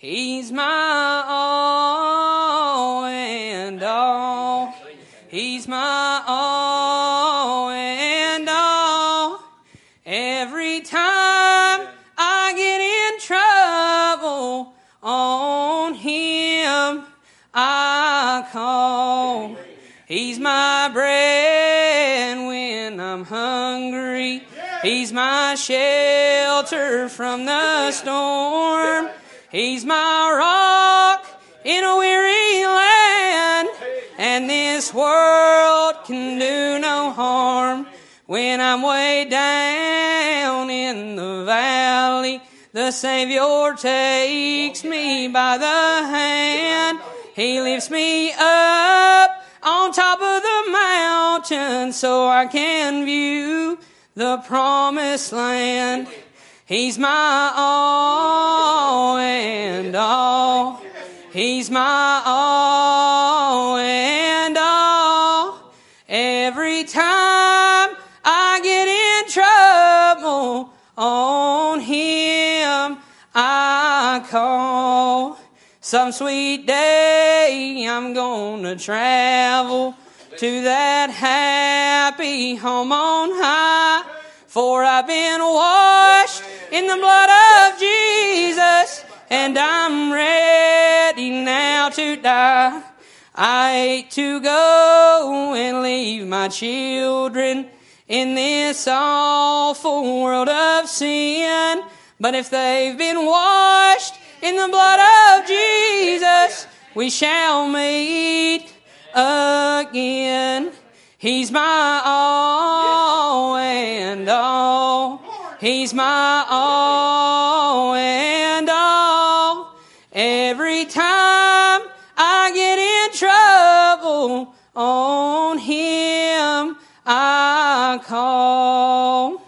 He's my all and all. He's my all and all. Every time I get in trouble, on Him I call. He's my bread when I'm hungry. He's my shelter from the storm. He's my rock in a weary land. And this world can do no harm. When I'm way down in the valley, the Savior takes me by the hand. He lifts me up on top of the mountain so I can view the promised land. He's my all and all. He's my all and all. Every time I get in trouble, on Him I call. Some sweet day I'm gonna travel to that happy home on high. For I've been washed in the blood of Jesus, and I'm ready now to die. I hate to go and leave my children in this awful world of sin. But if they've been washed in the blood of Jesus, we shall meet again. He's my all. He's my all and all. Every time I get in trouble, on Him I call.